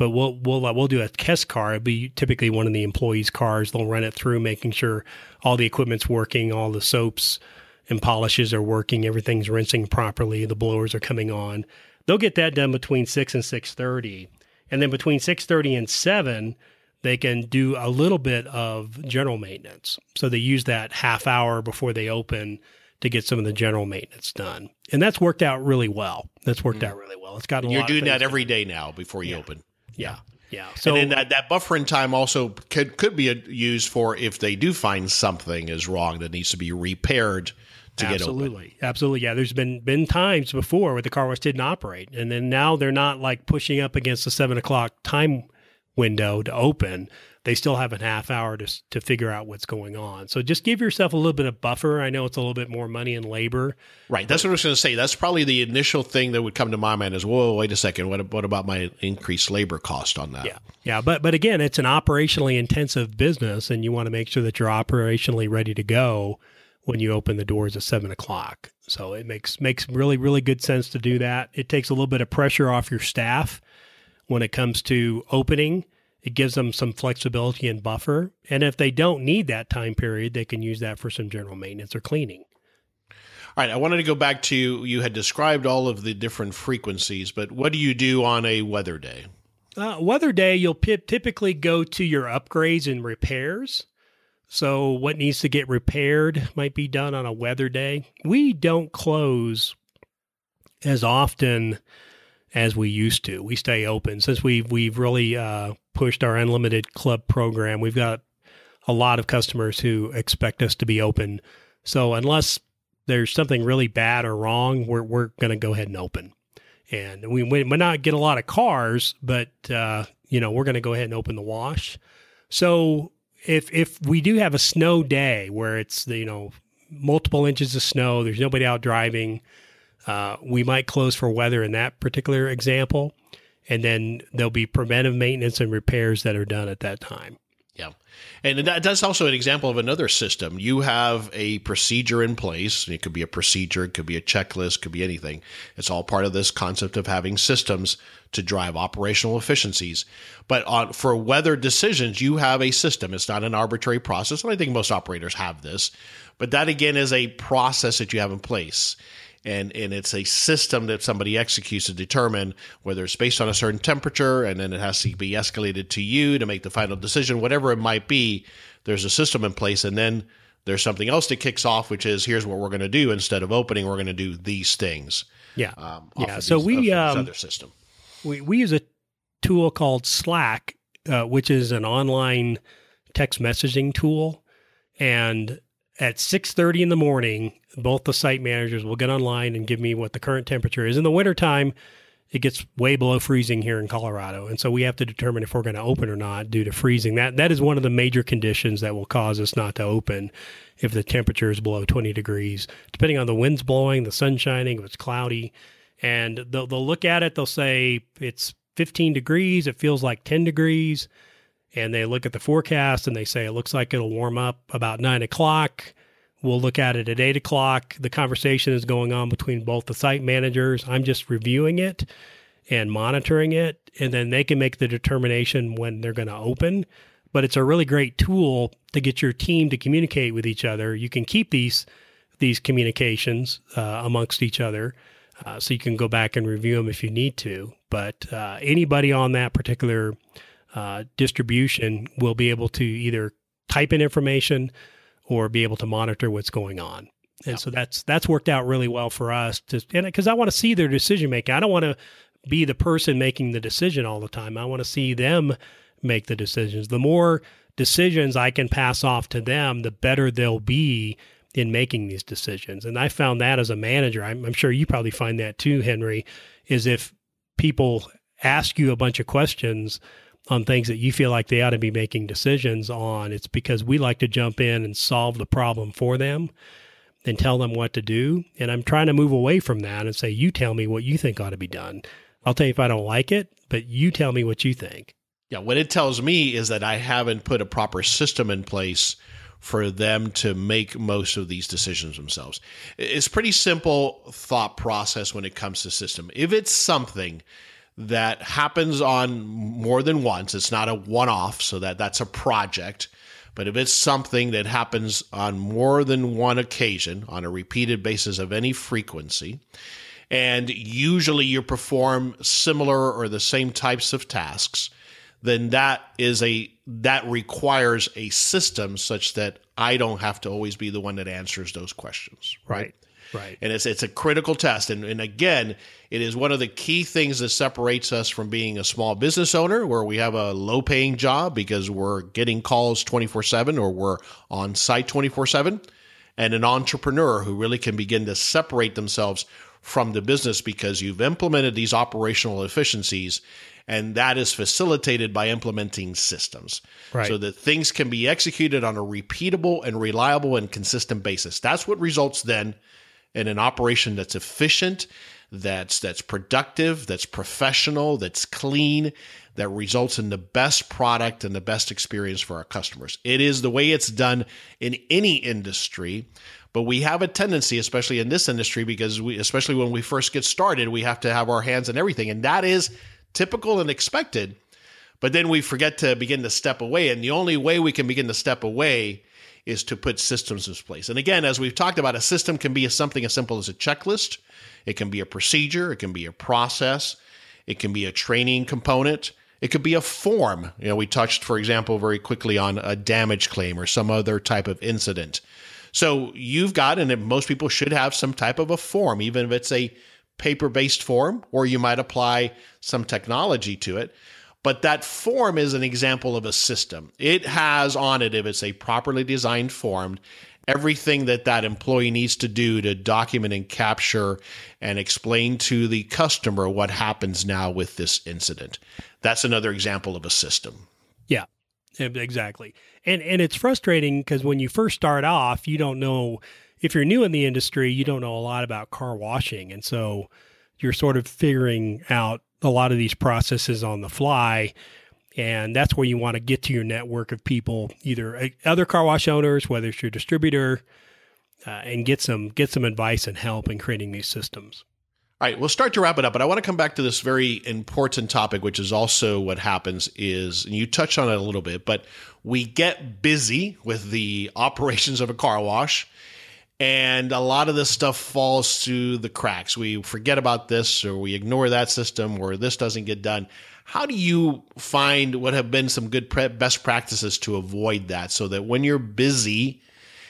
but we'll we'll uh, we'll do a test car. It'll be typically one of the employees' cars. They'll run it through making sure all the equipment's working, all the soaps and polishes are working, everything's rinsing properly, the blowers are coming on. They'll get that done between 6 and 6:30. And then between 6:30 and 7, they can do a little bit of general maintenance. So they use that half hour before they open to get some of the general maintenance done. And that's worked out really well. That's worked out really well. It's got You're lot of doing that every day now before you open. Yeah. Yeah. So and then that, that buffering time also could could be used for if they do find something is wrong that needs to be repaired to get it. absolutely, absolutely. Yeah, there's been been times before where the car wash didn't operate, and then now they're not like pushing up against the seven o'clock time window to open. They still have a half hour to to figure out what's going on. So just give yourself a little bit of buffer. I know it's a little bit more money and labor. Right. That's what I was going to say. That's probably the initial thing that would come to my mind is, whoa, wait a second. What what about my increased labor cost on that? Yeah. Yeah. But but again, it's an operationally intensive business, and you want to make sure that you're operationally ready to go when you open the doors at seven o'clock. So it makes makes really really good sense to do that. It takes a little bit of pressure off your staff when it comes to opening. It gives them some flexibility and buffer. And if they don't need that time period, they can use that for some general maintenance or cleaning. All right, I wanted to go back to you had described all of the different frequencies, but what do you do on a weather day? Uh, weather day, you'll p- typically go to your upgrades and repairs. So, what needs to get repaired might be done on a weather day. We don't close as often as we used to. We stay open since we've we've really uh, pushed our unlimited club program. We've got a lot of customers who expect us to be open. So, unless there's something really bad or wrong, we're we're going to go ahead and open. And we, we might not get a lot of cars, but uh, you know we're going to go ahead and open the wash. So if if we do have a snow day where it's you know multiple inches of snow, there's nobody out driving, uh, we might close for weather in that particular example, and then there'll be preventive maintenance and repairs that are done at that time. Yeah. And that, that's also an example of another system. You have a procedure in place. It could be a procedure, it could be a checklist, could be anything. It's all part of this concept of having systems to drive operational efficiencies. But on, for weather decisions, you have a system. It's not an arbitrary process. And I think most operators have this. But that again is a process that you have in place and and it's a system that somebody executes to determine whether it's based on a certain temperature and then it has to be escalated to you to make the final decision whatever it might be there's a system in place. And then there's something else that kicks off which is here's what we're going to do. Instead of opening we're going to do these things yeah. um, yeah. so these, we um, other system. we, we use a tool called slack uh, which is an online text messaging tool. And at 6.30 in the morning both the site managers will get online and give me what the current temperature is. In the wintertime it gets way below freezing here in colorado. And so we have to determine if we're going to open or not due to freezing. That that is one of the major conditions that will cause us not to open if the temperature is below 20 degrees depending on the winds blowing the sun shining if it's cloudy. And they'll, they'll look at it they'll say it's 15 degrees it feels like 10 degrees. And they look at the forecast and they say it looks like it'll warm up about nine o'clock. We'll look at it at eight o'clock. The conversation is going on between both the site managers. I'm just reviewing it and monitoring it, and then they can make the determination when they're going to open. But it's a really great tool to get your team to communicate with each other. You can keep these these communications uh, amongst each other, uh, so you can go back and review them if you need to. But uh, anybody on that particular uh, distribution will be able to either type in information or be able to monitor what's going on. And so that's that's worked out really well for us to and because I want to see their decision making. I don't want to be the person making the decision all the time. I want to see them make the decisions. The more decisions I can pass off to them, the better they'll be in making these decisions. And I found that as a manager, I'm, I'm sure you probably find that too, Henry, is if people ask you a bunch of questions on things that you feel like they ought to be making decisions on. It's because we like to jump in and solve the problem for them and tell them what to do. And I'm trying to move away from that and say, you tell me what you think ought to be done. I'll tell you if I don't like it, but you tell me what you think. Yeah, what it tells me is that I haven't put a proper system in place for them to make most of these decisions themselves. It's pretty simple thought process when it comes to system. If it's something that happens on more than once. It's not a one off, so that that's a project. But if it's something that happens on more than one occasion, on a repeated basis of any frequency, and usually you perform similar or the same types of tasks, then that is a that requires a system such that I don't have to always be the one that answers those questions. Right. Right. And it's it's a critical test. And, and again, it is one of the key things that separates us from being a small business owner where we have a low paying job because we're getting calls 24 7 or we're on site 24 7, and an entrepreneur who really can begin to separate themselves from the business because you've implemented these operational efficiencies and that is facilitated by implementing systems right. so that things can be executed on a repeatable and reliable and consistent basis that's what results then in an operation that's efficient that's that's productive that's professional that's clean that results in the best product and the best experience for our customers it is the way it's done in any industry but we have a tendency especially in this industry because we especially when we first get started we have to have our hands in everything and that is typical and expected. But then we forget to begin to step away. And the only way we can begin to step away is to put systems in place. And again, as we've talked about, a system can be something as simple as a checklist, it can be a procedure, it can be a process, it can be a training component. It could be a form. You know, we touched, for example, very quickly on a damage claim or some other type of incident. So you've got, and most people should have some type of a form, even if it's a paper based form, or you might apply some technology to it. But that form is an example of a system. It has on it, if it's a properly designed form, everything that that employee needs to do to document and capture and explain to the customer what happens now with this incident. That's another example of a system. Yeah, exactly. And and it's frustrating because when you first start off, you don't know if you're new in the industry, you don't know a lot about car washing. And so you're sort of figuring out a lot of these processes on the fly. And that's where you want to get to your network of people, either uh, other car wash owners, whether it's your distributor, uh, and get some get some advice and help in creating these systems. All right, we'll start to wrap it up, but I want to come back to this very important topic, which is also what happens is, and you touched on it a little bit, but we get busy with the operations of a car wash and a lot of this stuff falls through the cracks. We forget about this or we ignore that system or this doesn't get done. How do you find what have been some good pre- best practices to avoid that so that when you're busy,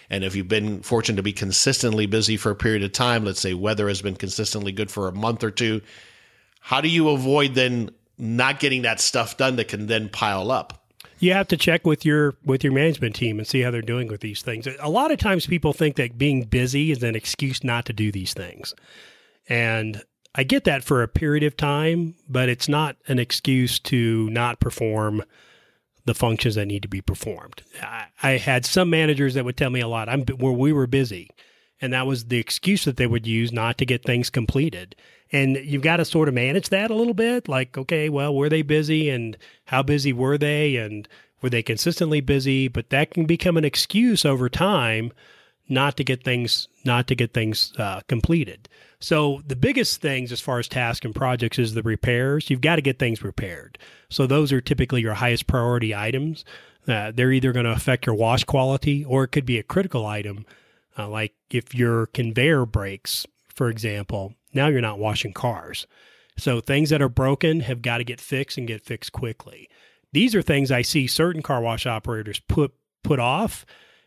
and if you've been fortunate to be consistently busy for a period of time, let's say weather has been consistently good for a month or two, how do you avoid then not getting that stuff done that can then pile up? You have to check with your with your management team and see how they're doing with these things. A lot of times people think that being busy is an excuse not to do these things. And I get that for a period of time, but it's not an excuse to not perform the functions that need to be performed. I, I had some managers that would tell me a lot, I'm where we were busy. And that was the excuse that they would use not to get things completed. And you've got to sort of manage that a little bit. Like, okay, well, were they busy and how busy were they? And were they consistently busy? But that can become an excuse over time not to get things not to get things uh, completed. So the biggest things as far as tasks and projects is the repairs. You've got to get things repaired. So those are typically your highest priority items. Uh, they're either going to affect your wash quality or it could be a critical item, uh, like if your conveyor breaks, for example now you're not washing cars. So things that are broken have got to get fixed and get fixed quickly. These are things I see certain car wash operators put put off.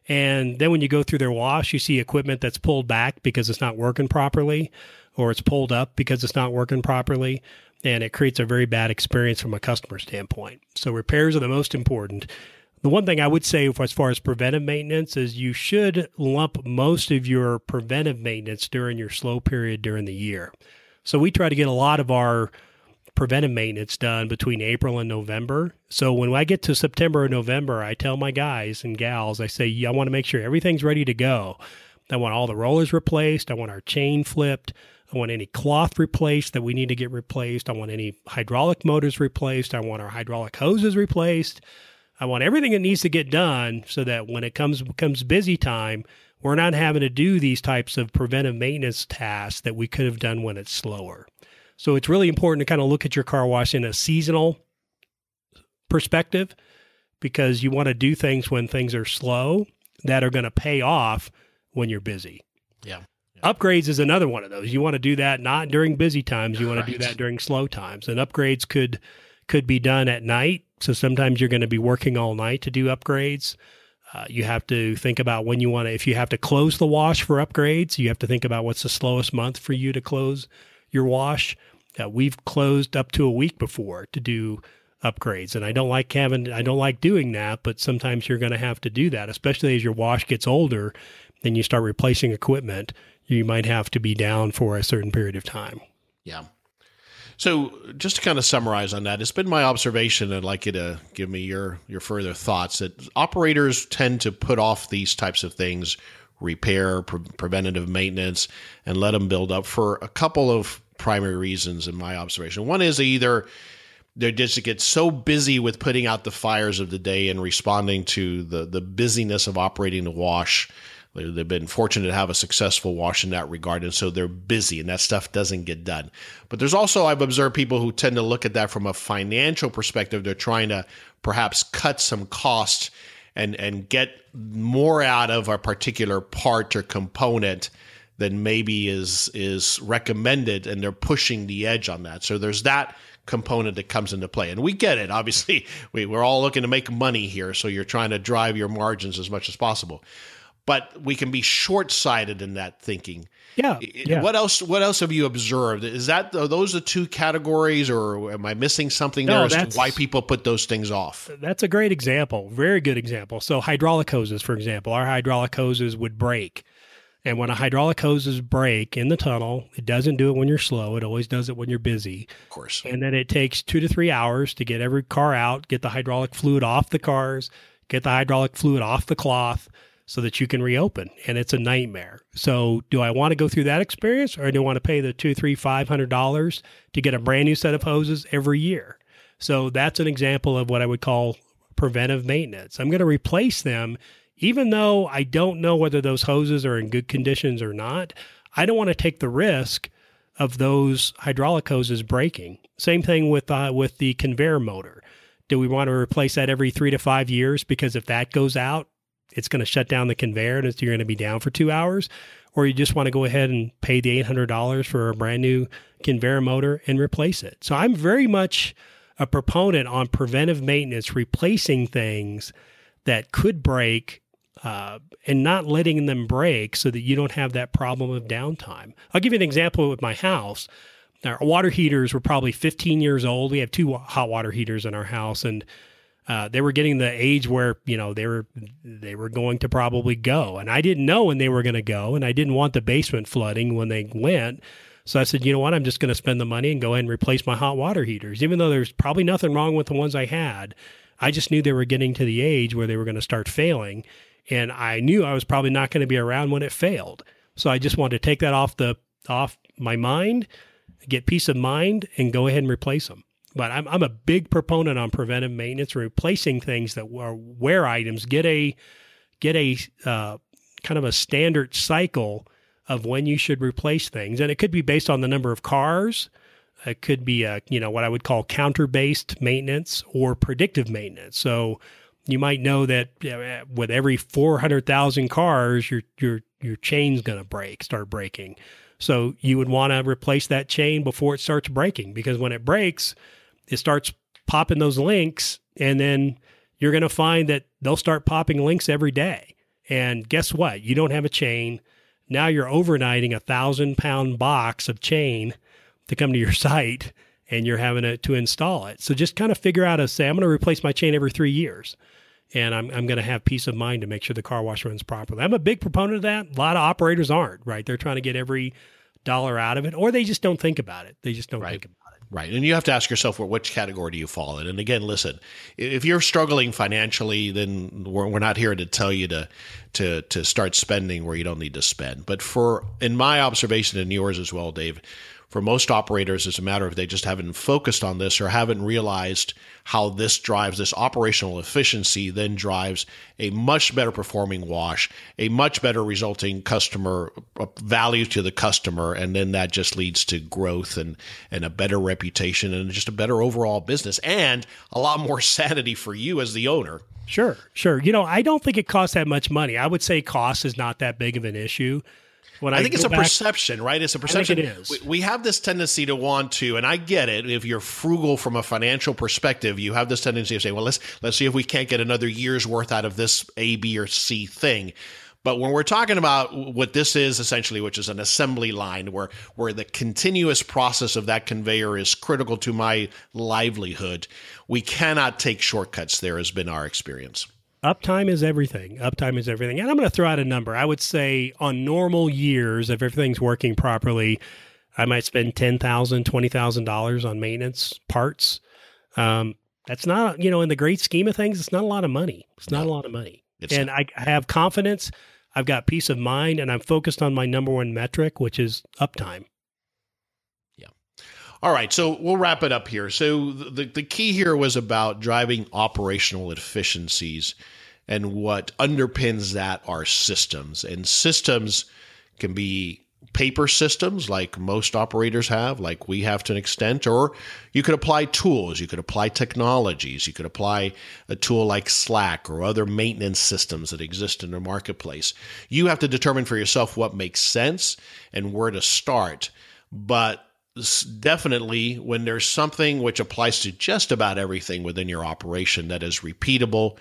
And then when you go through their wash, you see equipment that's pulled back because it's not working properly, or it's pulled up because it's not working properly. And it creates a very bad experience from a customer standpoint. So repairs are the most important. The one thing I would say as far as preventive maintenance is you should lump most of your preventive maintenance during your slow period during the year. So we try to get a lot of our preventive maintenance done between April and November. So when I get to September or November, I tell my guys and gals, I say, yeah, I want to make sure everything's ready to go. I want all the rollers replaced. I want our chain flipped. I want any cloth replaced that we need to get replaced. I want any hydraulic motors replaced. I want our hydraulic hoses replaced. I want everything that needs to get done so that when it comes comes busy time, we're not having to do these types of preventive maintenance tasks that we could have done when it's slower. So it's really important to kind of look at your car wash in a seasonal perspective because you want to do things when things are slow that are going to pay off when you're busy. Yeah. yeah. Upgrades is another one of those. You want to do that not during busy times, you want right. to do that during slow times. And upgrades could could be done at night so sometimes you're going to be working all night to do upgrades. Uh, you have to think about when you want to, if you have to close the wash for upgrades, you have to think about what's the slowest month for you to close your wash. Uh, we've closed up to a week before to do upgrades. And I don't like having, I don't like doing that, but sometimes you're going to have to do that, especially as your wash gets older and you start replacing equipment. You might have to be down for a certain period of time. Yeah. So, just to kind of summarize on that, it's been my observation. I'd like you to give me your your further thoughts that operators tend to put off these types of things, repair, pre- preventative maintenance, and let them build up for a couple of primary reasons. In my observation, one is either they just get so busy with putting out the fires of the day and responding to the the busyness of operating the wash They've been fortunate to have a successful wash in that regard, and so they're busy, and that stuff doesn't get done. But there's also I've observed people who tend to look at that from a financial perspective. They're trying to perhaps cut some costs and and get more out of a particular part or component than maybe is is recommended, and they're pushing the edge on that. So there's that component that comes into play. And we get it. Obviously, we, we're all looking to make money here. So you're trying to drive your margins as much as possible but we can be short-sighted in that thinking. Yeah, yeah. What else? What else have you observed? Is that are those the two categories, or am I missing something no, there as to why people put those things off? That's a great example. Very good example. So hydraulic hoses, for example, our hydraulic hoses would break. And when a hydraulic hoses break in the tunnel, it doesn't do it when you're slow. It always does it when you're busy. Of course. And then it takes two to three hours to get every car out, get the hydraulic fluid off the cars, get the hydraulic fluid off the cloth, so that you can reopen. And it's a nightmare. So do I want to go through that experience or do I want to pay the two, three, five hundred dollars to get a brand new set of hoses every year? So that's an example of what I would call preventive maintenance. I'm going to replace them even though I don't know whether those hoses are in good conditions or not. I don't want to take the risk of those hydraulic hoses breaking. Same thing with uh, with the conveyor motor. Do we want to replace that every three to five years? Because if that goes out, it's going to shut down the conveyor and you're going to be down for two hours, or you just want to go ahead and pay the $800 for a brand new conveyor motor and replace it. So I'm very much a proponent on preventive maintenance, replacing things that could break uh, and not letting them break so that you don't have that problem of downtime. I'll give you an example with my house. Our water heaters were probably 15 years old. We have two hot water heaters in our house, and uh, they were getting the age where you know they were they were going to probably go, and I didn't know when they were going to go, and I didn't want the basement flooding when they went. So I said, you know what, I'm just going to spend the money and go ahead and replace my hot water heaters, even though there's probably nothing wrong with the ones I had. I just knew they were getting to the age where they were going to start failing, and I knew I was probably not going to be around when it failed. So I just wanted to take that off the off my mind, get peace of mind, and go ahead and replace them. But I'm, I'm a big proponent on preventive maintenance, replacing things that are wear items. Get a get a uh, kind of a standard cycle of when you should replace things, and it could be based on the number of cars. It could be a you know what I would call counter based maintenance or predictive maintenance. So you might know that with every 400,000 cars, your your your chain's going to break, start breaking. So you would want to replace that chain before it starts breaking because when it breaks, it starts popping those links, and then you're going to find that they'll start popping links every day. And guess what? You don't have a chain. Now you're overnighting a thousand pound box of chain to come to your site and you're having to, to install it. So just kind of figure out a say, I'm going to replace my chain every three years and I'm, I'm going to have peace of mind to make sure the car wash runs properly. I'm a big proponent of that. A lot of operators aren't, right? They're trying to get every dollar out of it or they just don't think about it. They just don't right. think about it. Right. And you have to ask yourself, well, which category do you fall in? And again, listen, if you're struggling financially, then we're, we're not here to tell you to, to, to start spending where you don't need to spend. But for, in my observation and yours as well, Dave, for most operators, it's a matter of they just haven't focused on this or haven't realized how this drives this operational efficiency, then drives a much better performing wash, a much better resulting customer uh, value to the customer. And then that just leads to growth and, and a better reputation and just a better overall business and a lot more sanity for you as the owner. Sure, sure. You know, I don't think it costs that much money. I would say cost is not that big of an issue When I, think it's a back, perception, right? It's a perception. it is. We, we have this tendency to want to, and I get it. If you're frugal from a financial perspective, you have this tendency to say, "Well, let's let's see if we can't get another year's worth out of this A, B, or C thing." But when we're talking about what this is essentially, which is an assembly line where, where the continuous process of that conveyor is critical to my livelihood, we cannot take shortcuts there, has been our experience. Uptime is everything. Uptime is everything. And I'm going to throw out a number. I would say on normal years, if everything's working properly, I might spend $10,000, $20,000 on maintenance parts. Um, that's not, you know, in the great scheme of things, it's not a lot of money. It's not a lot of money. and not. I have confidence I've got peace of mind and I'm focused on my number one metric, which is uptime. All right. So we'll wrap it up here. So the, the key here was about driving operational efficiencies. And what underpins that are systems. And systems can be paper systems like most operators have, like we have to an extent, or you could apply tools, you could apply technologies, you could apply a tool like Slack or other maintenance systems that exist in the marketplace. You have to determine for yourself what makes sense and where to start. But definitely when there's something which applies to just about everything within your operation that is repeatable,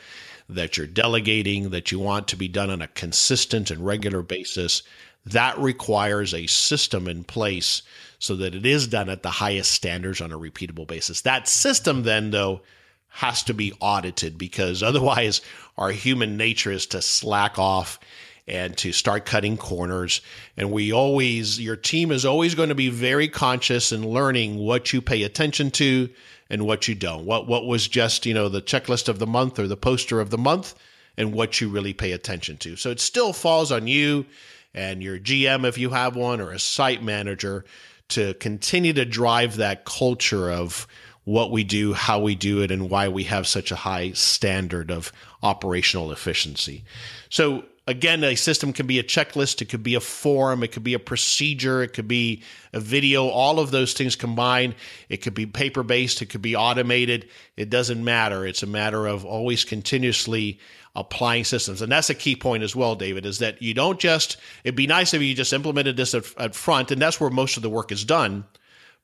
that you're delegating, that you want to be done on a consistent and regular basis, that requires a system in place so that it is done at the highest standards on a repeatable basis. That system, then, though, has to be audited because otherwise, our human nature is to slack off and to start cutting corners. And we always, your team is always going to be very conscious in learning what you pay attention to and what you don't. What what was just you know the checklist of the month or the poster of the month, and what you really pay attention to. So it still falls on you and your GM, if you have one, or a site manager to continue to drive that culture of what we do, how we do it, and why we have such a high standard of operational efficiency. So, again, a system can be a checklist, it could be a form, it could be a procedure, it could be a video, all of those things combined. It could be paper based, it could be automated. It doesn't matter. It's a matter of always continuously applying systems. And that's a key point as well, David, is that you don't just, it'd be nice if you just implemented this at, at front, and that's where most of the work is done.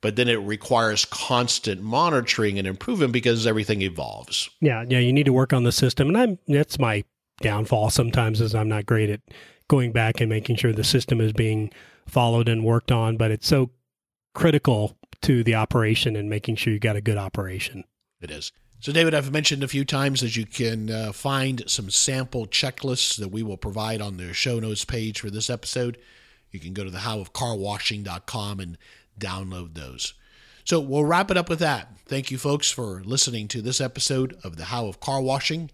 But then it requires constant monitoring and improvement because everything evolves. Yeah, yeah, you need to work on the system, and I'm that's my downfall sometimes is I'm not great at going back and making sure the system is being followed and worked on. But it's so critical to the operation and making sure you got a good operation. It is. So, David, I've mentioned a few times that you can uh, find some sample checklists that we will provide on the show notes page for this episode. You can go to the howofcarwashing.com and download those. So, we'll wrap it up with that. Thank you, folks, for listening to this episode of the How of Car Washing.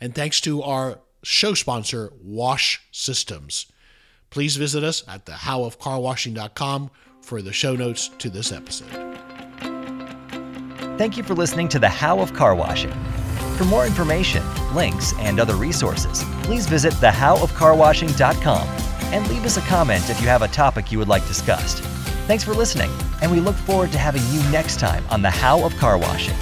And thanks to our show sponsor, Wash Systems. Please visit us at the howofcarwashing.com for the show notes to this episode. Thank you for listening to The How of Car Washing. For more information, links, and other resources, please visit thehowofcarwashing.com and leave us a comment if you have a topic you would like discussed. Thanks for listening, and we look forward to having you next time on The How of Car Washing.